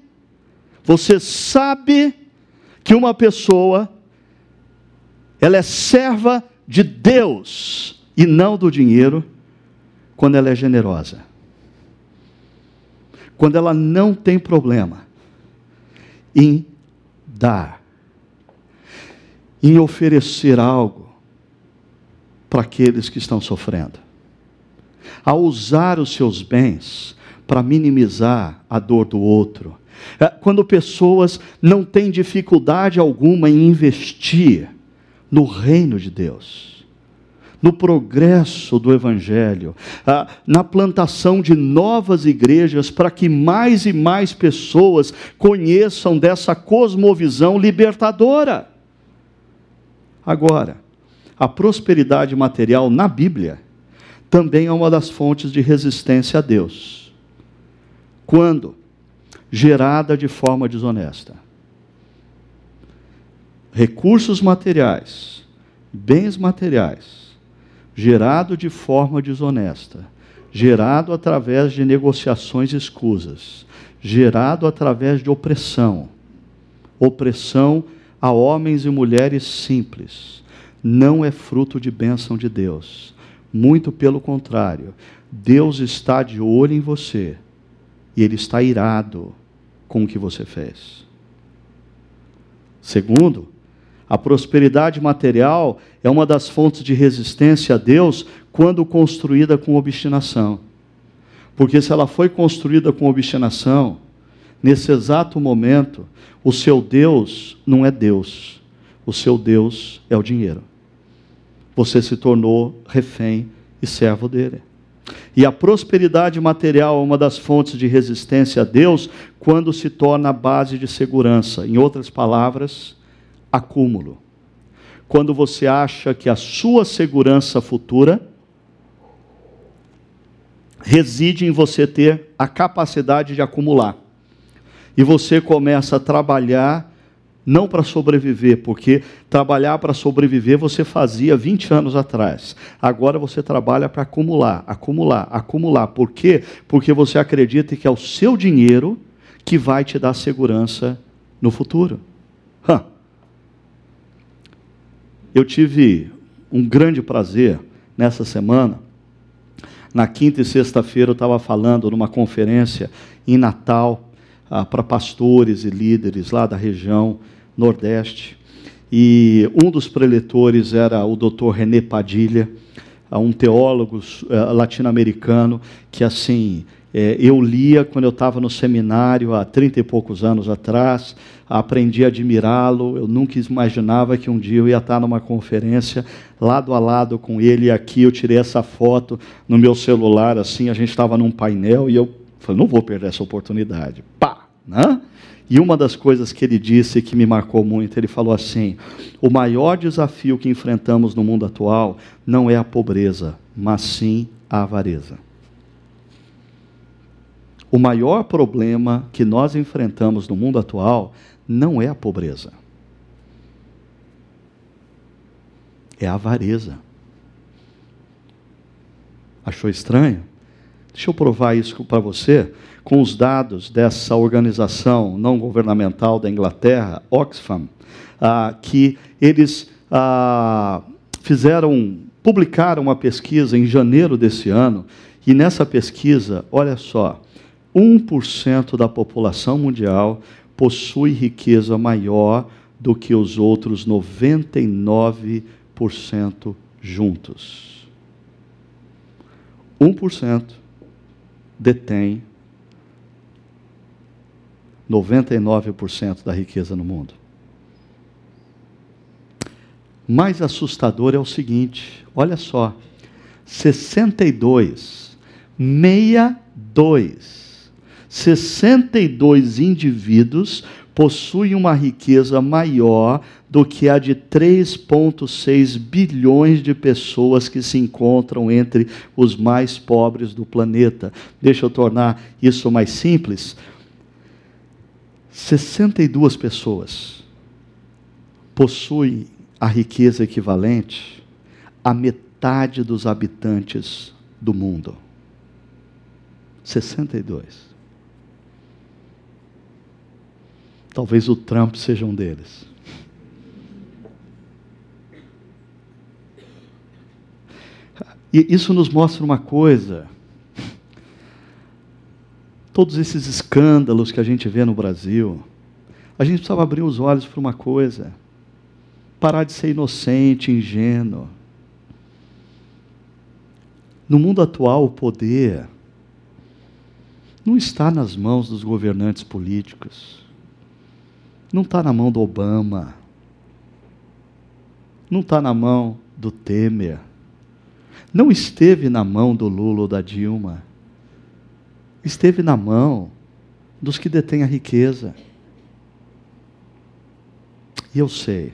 você sabe que uma pessoa ela é serva de Deus e não do dinheiro quando ela é generosa. Quando ela não tem problema em dar, em oferecer algo para aqueles que estão sofrendo, a usar os seus bens para minimizar a dor do outro. É, quando pessoas não têm dificuldade alguma em investir no reino de Deus no progresso do Evangelho, ah, na plantação de novas igrejas, para que mais e mais pessoas conheçam dessa cosmovisão libertadora. Agora, a prosperidade material na Bíblia também é uma das fontes de resistência a Deus. Quando? Gerada de forma desonesta. Recursos materiais, bens materiais, gerado de forma desonesta, gerado através de negociações escusas, gerado através de opressão, opressão a homens e mulheres simples, não é fruto de bênção de Deus. Muito pelo contrário, Deus está de olho em você e Ele está irado com o que você fez. Segundo, a prosperidade material é uma das fontes de resistência a Deus quando construída com obstinação. Porque se ela foi construída com obstinação, nesse exato momento, o seu Deus não é Deus. O seu Deus é o dinheiro. Você se tornou refém e servo dele. E a prosperidade material é uma das fontes de resistência a Deus quando se torna a base de segurança. Em outras palavras, acúmulo. Quando você acha que a sua segurança futura reside em você ter a capacidade de acumular. E você começa a trabalhar não para sobreviver, porque trabalhar para sobreviver você fazia 20 anos atrás. Agora você trabalha para acumular, acumular, acumular. Por quê? Porque você acredita que é o seu dinheiro que vai te dar segurança no futuro. Eu tive um grande prazer nessa semana. Na quinta e sexta-feira eu estava falando numa conferência em Natal ah, para pastores e líderes lá da região Nordeste. E um dos preletores era o Dr. René Padilha, ah, um teólogo uh, latino-americano que assim é, eu lia quando eu estava no seminário há trinta e poucos anos atrás, aprendi a admirá-lo. Eu nunca imaginava que um dia eu ia estar numa conferência lado a lado com ele. E aqui eu tirei essa foto no meu celular, assim, a gente estava num painel e eu falei, não vou perder essa oportunidade. Pá! Né? E uma das coisas que ele disse que me marcou muito, ele falou assim: o maior desafio que enfrentamos no mundo atual não é a pobreza, mas sim a avareza. O maior problema que nós enfrentamos no mundo atual não é a pobreza, é a avareza. Achou estranho? Deixa eu provar isso para você com os dados dessa organização não governamental da Inglaterra, Oxfam, ah, que eles ah, fizeram, publicaram uma pesquisa em janeiro desse ano, e nessa pesquisa, olha só, 1% da população mundial possui riqueza maior do que os outros 99% juntos. 1% detém 99% da riqueza no mundo. Mais assustador é o seguinte: olha só, 62, 62 62 indivíduos possuem uma riqueza maior do que a de 3,6 bilhões de pessoas que se encontram entre os mais pobres do planeta. Deixa eu tornar isso mais simples. 62 pessoas possuem a riqueza equivalente à metade dos habitantes do mundo. 62. Talvez o Trump seja um deles. E isso nos mostra uma coisa. Todos esses escândalos que a gente vê no Brasil, a gente precisava abrir os olhos para uma coisa: parar de ser inocente, ingênuo. No mundo atual, o poder não está nas mãos dos governantes políticos, não está na mão do Obama, não está na mão do Temer, não esteve na mão do Lula ou da Dilma, esteve na mão dos que detêm a riqueza. E eu sei,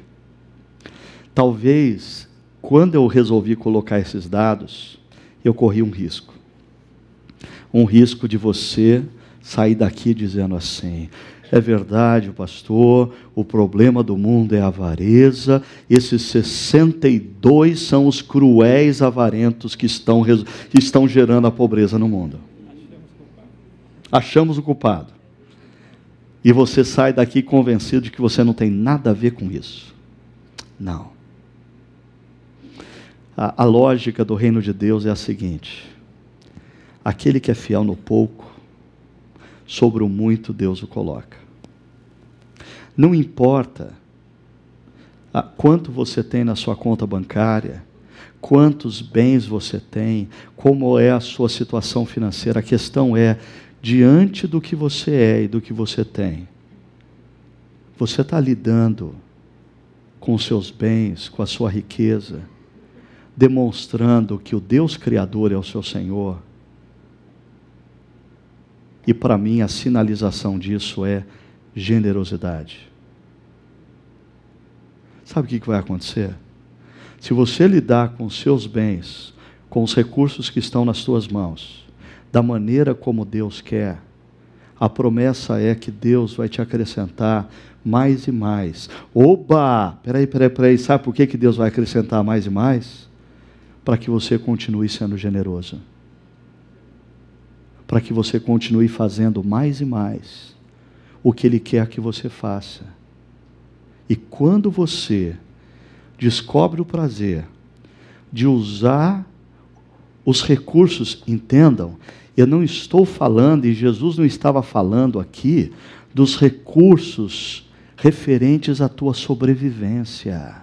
talvez quando eu resolvi colocar esses dados, eu corri um risco. Um risco de você sair daqui dizendo assim: é verdade, pastor, o problema do mundo é a avareza, esses 62 são os cruéis avarentos que estão, que estão gerando a pobreza no mundo. Achamos o culpado. E você sai daqui convencido de que você não tem nada a ver com isso. Não. A, a lógica do reino de Deus é a seguinte: aquele que é fiel no pouco, sobre o muito Deus o coloca. Não importa quanto você tem na sua conta bancária, quantos bens você tem, como é a sua situação financeira, a questão é, diante do que você é e do que você tem, você está lidando com os seus bens, com a sua riqueza, demonstrando que o Deus Criador é o seu Senhor. E para mim a sinalização disso é generosidade. Sabe o que vai acontecer? Se você lidar com os seus bens, com os recursos que estão nas suas mãos, da maneira como Deus quer, a promessa é que Deus vai te acrescentar mais e mais. Oba! Peraí, peraí, peraí. Sabe por que, que Deus vai acrescentar mais e mais? para que você continue sendo generoso. Para que você continue fazendo mais e mais o que Ele quer que você faça. E quando você descobre o prazer de usar os recursos, entendam, eu não estou falando, e Jesus não estava falando aqui, dos recursos referentes à tua sobrevivência.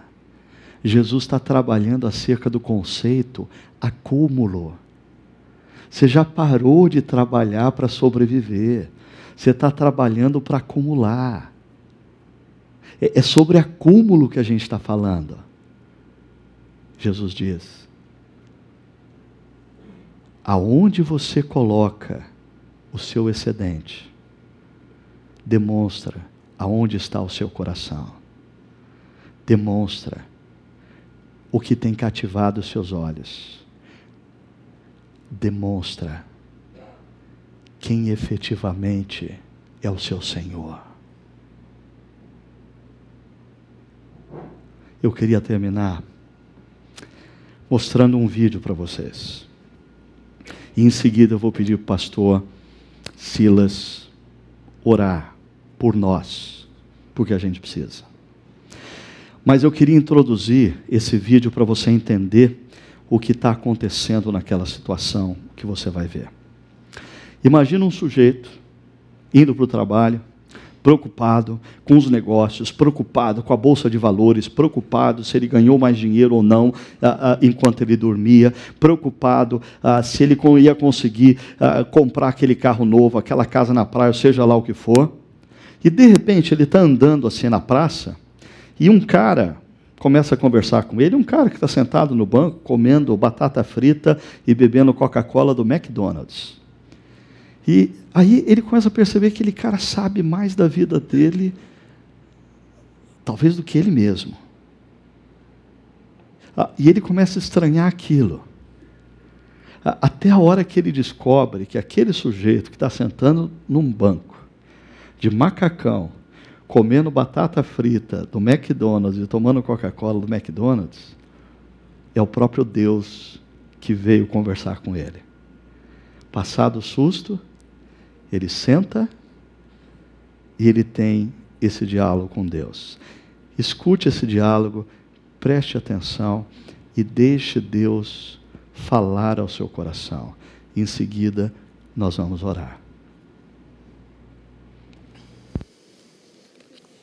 Jesus está trabalhando acerca do conceito acúmulo. Você já parou de trabalhar para sobreviver. Você está trabalhando para acumular. É, é sobre acúmulo que a gente está falando. Jesus diz: aonde você coloca o seu excedente, demonstra aonde está o seu coração. Demonstra o que tem cativado os seus olhos. Demonstra quem efetivamente é o seu Senhor. Eu queria terminar mostrando um vídeo para vocês. E em seguida eu vou pedir para o pastor Silas orar por nós, porque a gente precisa. Mas eu queria introduzir esse vídeo para você entender o que está acontecendo naquela situação que você vai ver. Imagina um sujeito indo para o trabalho, preocupado com os negócios, preocupado com a bolsa de valores, preocupado se ele ganhou mais dinheiro ou não ah, ah, enquanto ele dormia, preocupado ah, se ele ia conseguir comprar aquele carro novo, aquela casa na praia, seja lá o que for. E de repente ele está andando assim na praça e um cara começa a conversar com ele, um cara que está sentado no banco comendo batata frita e bebendo Coca-Cola do McDonald's. E aí ele começa a perceber que aquele cara sabe mais da vida dele talvez do que ele mesmo. Ah, e ele começa a estranhar aquilo. Ah, até a hora que ele descobre que aquele sujeito que está sentando num banco, de macacão, comendo batata frita do McDonald's e tomando Coca-Cola do McDonald's, é o próprio Deus que veio conversar com ele. Passado o susto, ele senta e ele tem esse diálogo com Deus. Escute esse diálogo, preste atenção e deixe Deus falar ao seu coração. Em seguida, nós vamos orar.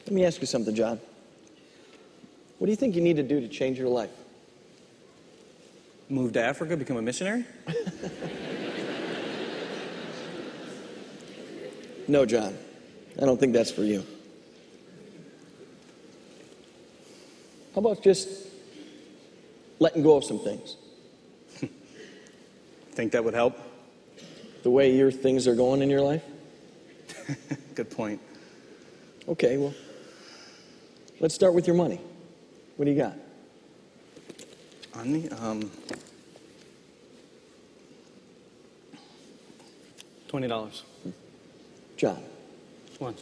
Let me ask you something, John. What do you think you need to do to change your life? Move to Africa, become a missionary? No, John. I don't think that's for you. How about just letting go of some things? Think that would help? The way your things are going in your life? Good point. Okay, well, let's start with your money. What do you got? On me? Um, $20. John. One.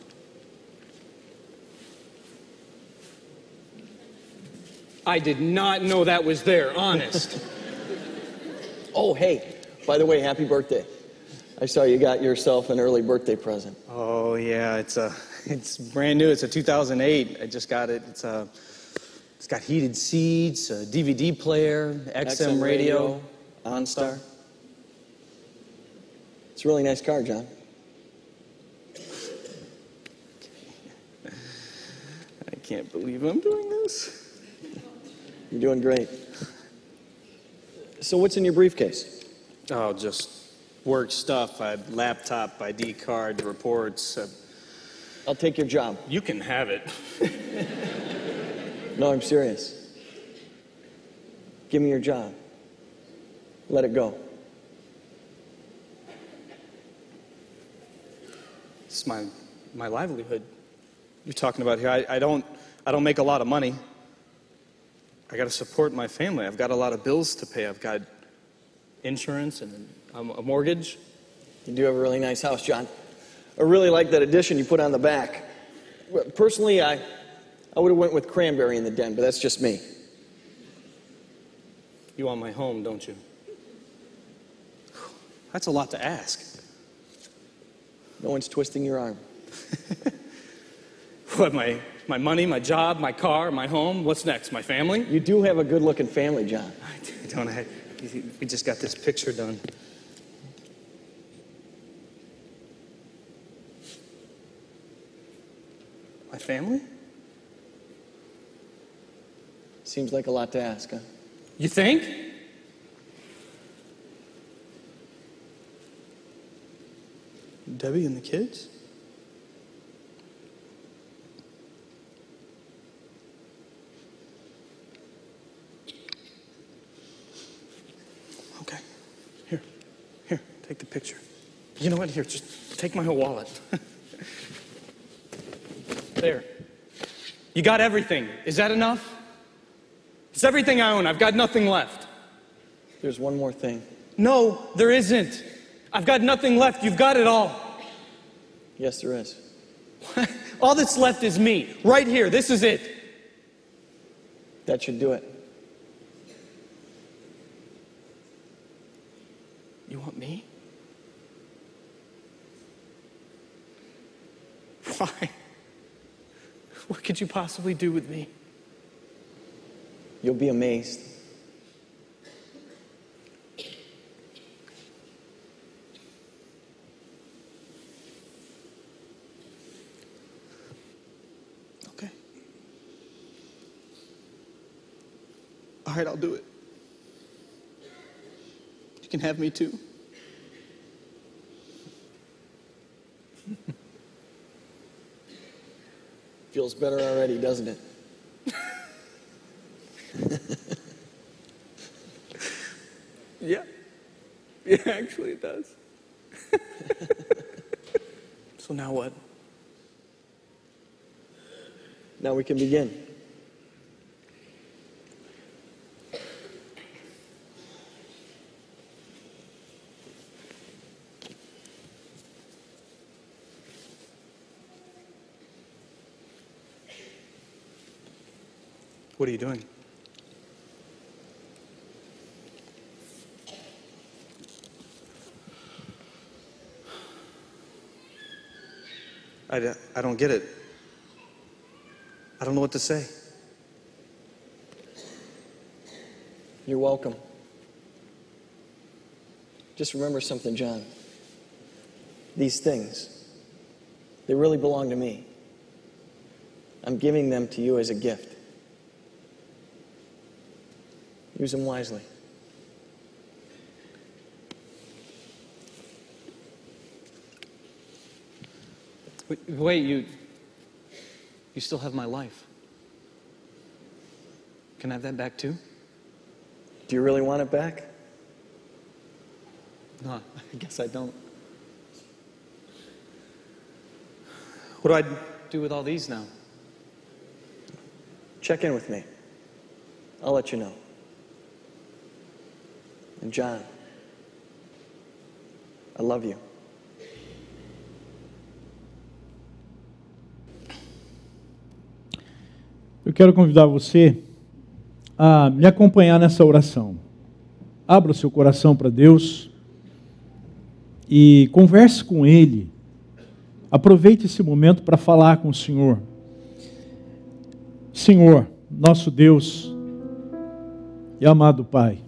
I did not know that was there, honest. Oh, hey, by the way, happy birthday. I saw you got yourself an early birthday present. oh yeah, it's uh, a it's brand new. It's a 2008. I just got it. It's a it's got heated seats, a DVD player, XM, radio, OnStar. It's a really nice car, John. I can't believe I'm doing this. You're doing great. So, what's in your briefcase? Oh, just work stuff. I laptop, ID card, reports. Uh, I'll take your job. you can have it. No, I'm serious. Give me your job. Let it go. It's my my livelihood. You're talking about here. I, I don't I don't make a lot of money. I got to support my family. I've got a lot of bills to pay. I've got insurance and a, a mortgage. You do have a really nice house, John. I really like that addition you put on the back. Personally, I, I would have went with cranberry in the den, but that's just me. You want my home, don't you? That's a lot to ask. No one's twisting your arm. What my my money, my job, my car, my home. What's next? My family? You do have a good-looking family, John. I don't. I, we just got this picture done. My family? Seems like a lot to ask, huh? You think? Debbie and the kids? Okay. Here. Here, take the picture. You know what? Here, just take my whole wallet. there. You got everything. Is that enough? It's everything I own. I've got nothing left. There's one more thing. No, there isn't. I've got nothing left. You've got it all. Yes, there is. all that's left is me. Right here. This is it. That should do it. You want me? Why? What could you possibly do with me? You'll be amazed. Okay. All right, I'll do it. You can have me too. Feels better already, doesn't it? Yeah. Yeah, actually, it does. so now what? Now we can begin. What are you doing? I I don't get it. I don't know what to say. You're welcome. Just remember something, John. These things, they really belong to me. I'm giving them to you as a gift. Use them wisely. Wait, you. You still have my life. Can I have that back too? Do you really want it back? No, I guess I don't. What do I do with all these now? Check in with me. I'll let you know. And John, I love you. Eu quero convidar você a me acompanhar nessa oração. Abra o seu coração para Deus e converse com Ele. Aproveite esse momento para falar com o Senhor. Senhor, nosso Deus e amado Pai,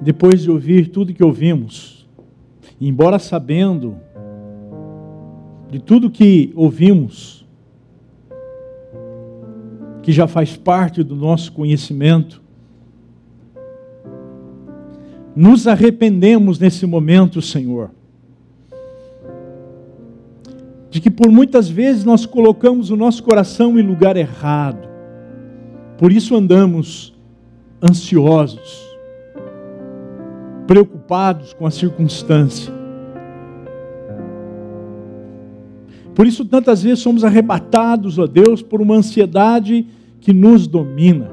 depois de ouvir tudo que ouvimos, embora sabendo de tudo que ouvimos, que já faz parte do nosso conhecimento, nos arrependemos nesse momento, Senhor, de que por muitas vezes nós colocamos o nosso coração em lugar errado, por isso andamos ansiosos, preocupados com a circunstância. Por isso, tantas vezes somos arrebatados, ó Deus, por uma ansiedade que nos domina.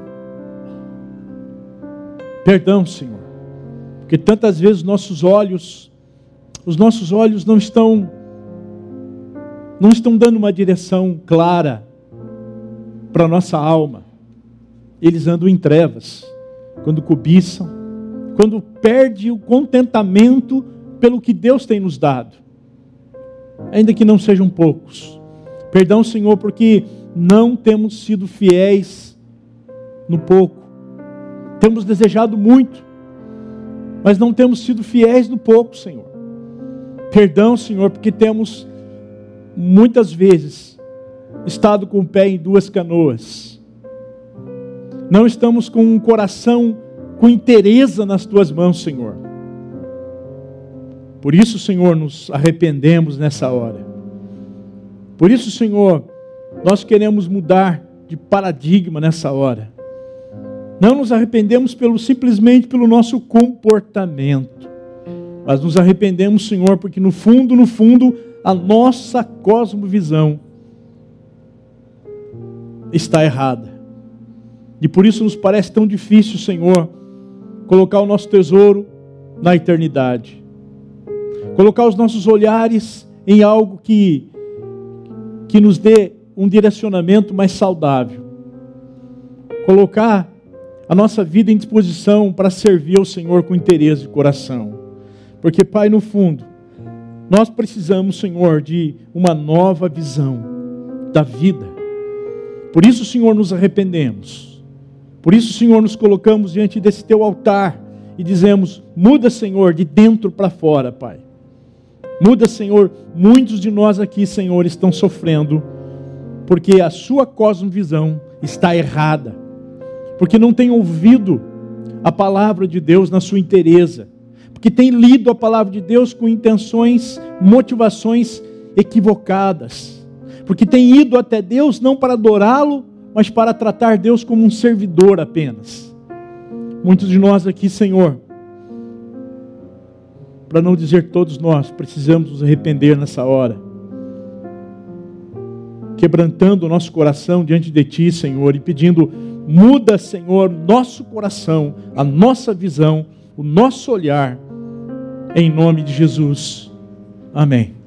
Perdão, Senhor, porque tantas vezes nossos olhos, os nossos olhos não estão, não estão dando uma direção clara para a nossa alma. Eles andam em trevas, quando cobiçam, quando perde o contentamento pelo que Deus tem nos dado ainda que não sejam poucos. Perdão, Senhor, porque não temos sido fiéis no pouco. Temos desejado muito, mas não temos sido fiéis no pouco, Senhor. Perdão, Senhor, porque temos muitas vezes estado com o pé em duas canoas. Não estamos com um coração com interesse nas tuas mãos, Senhor. Por isso, Senhor, nos arrependemos nessa hora. Por isso, Senhor, nós queremos mudar de paradigma nessa hora. Não nos arrependemos pelo simplesmente pelo nosso comportamento, mas nos arrependemos, Senhor, porque no fundo, no fundo, a nossa cosmovisão está errada. E por isso nos parece tão difícil, Senhor, colocar o nosso tesouro na eternidade colocar os nossos olhares em algo que, que nos dê um direcionamento mais saudável, colocar a nossa vida em disposição para servir ao Senhor com interesse de coração, porque, Pai, no fundo, nós precisamos, Senhor, de uma nova visão da vida. Por isso, Senhor, nos arrependemos. Por isso, Senhor, nos colocamos diante desse teu altar e dizemos: muda, Senhor, de dentro para fora, Pai. Muda, Senhor. Muitos de nós aqui, Senhor, estão sofrendo porque a sua cosmovisão está errada. Porque não tem ouvido a palavra de Deus na sua inteireza. Porque tem lido a palavra de Deus com intenções, motivações equivocadas. Porque tem ido até Deus não para adorá-lo, mas para tratar Deus como um servidor apenas. Muitos de nós aqui, Senhor, para não dizer todos nós, precisamos nos arrepender nessa hora. quebrantando o nosso coração diante de Ti, Senhor, e pedindo, muda, Senhor, nosso coração, a nossa visão, o nosso olhar, em nome de Jesus. Amém.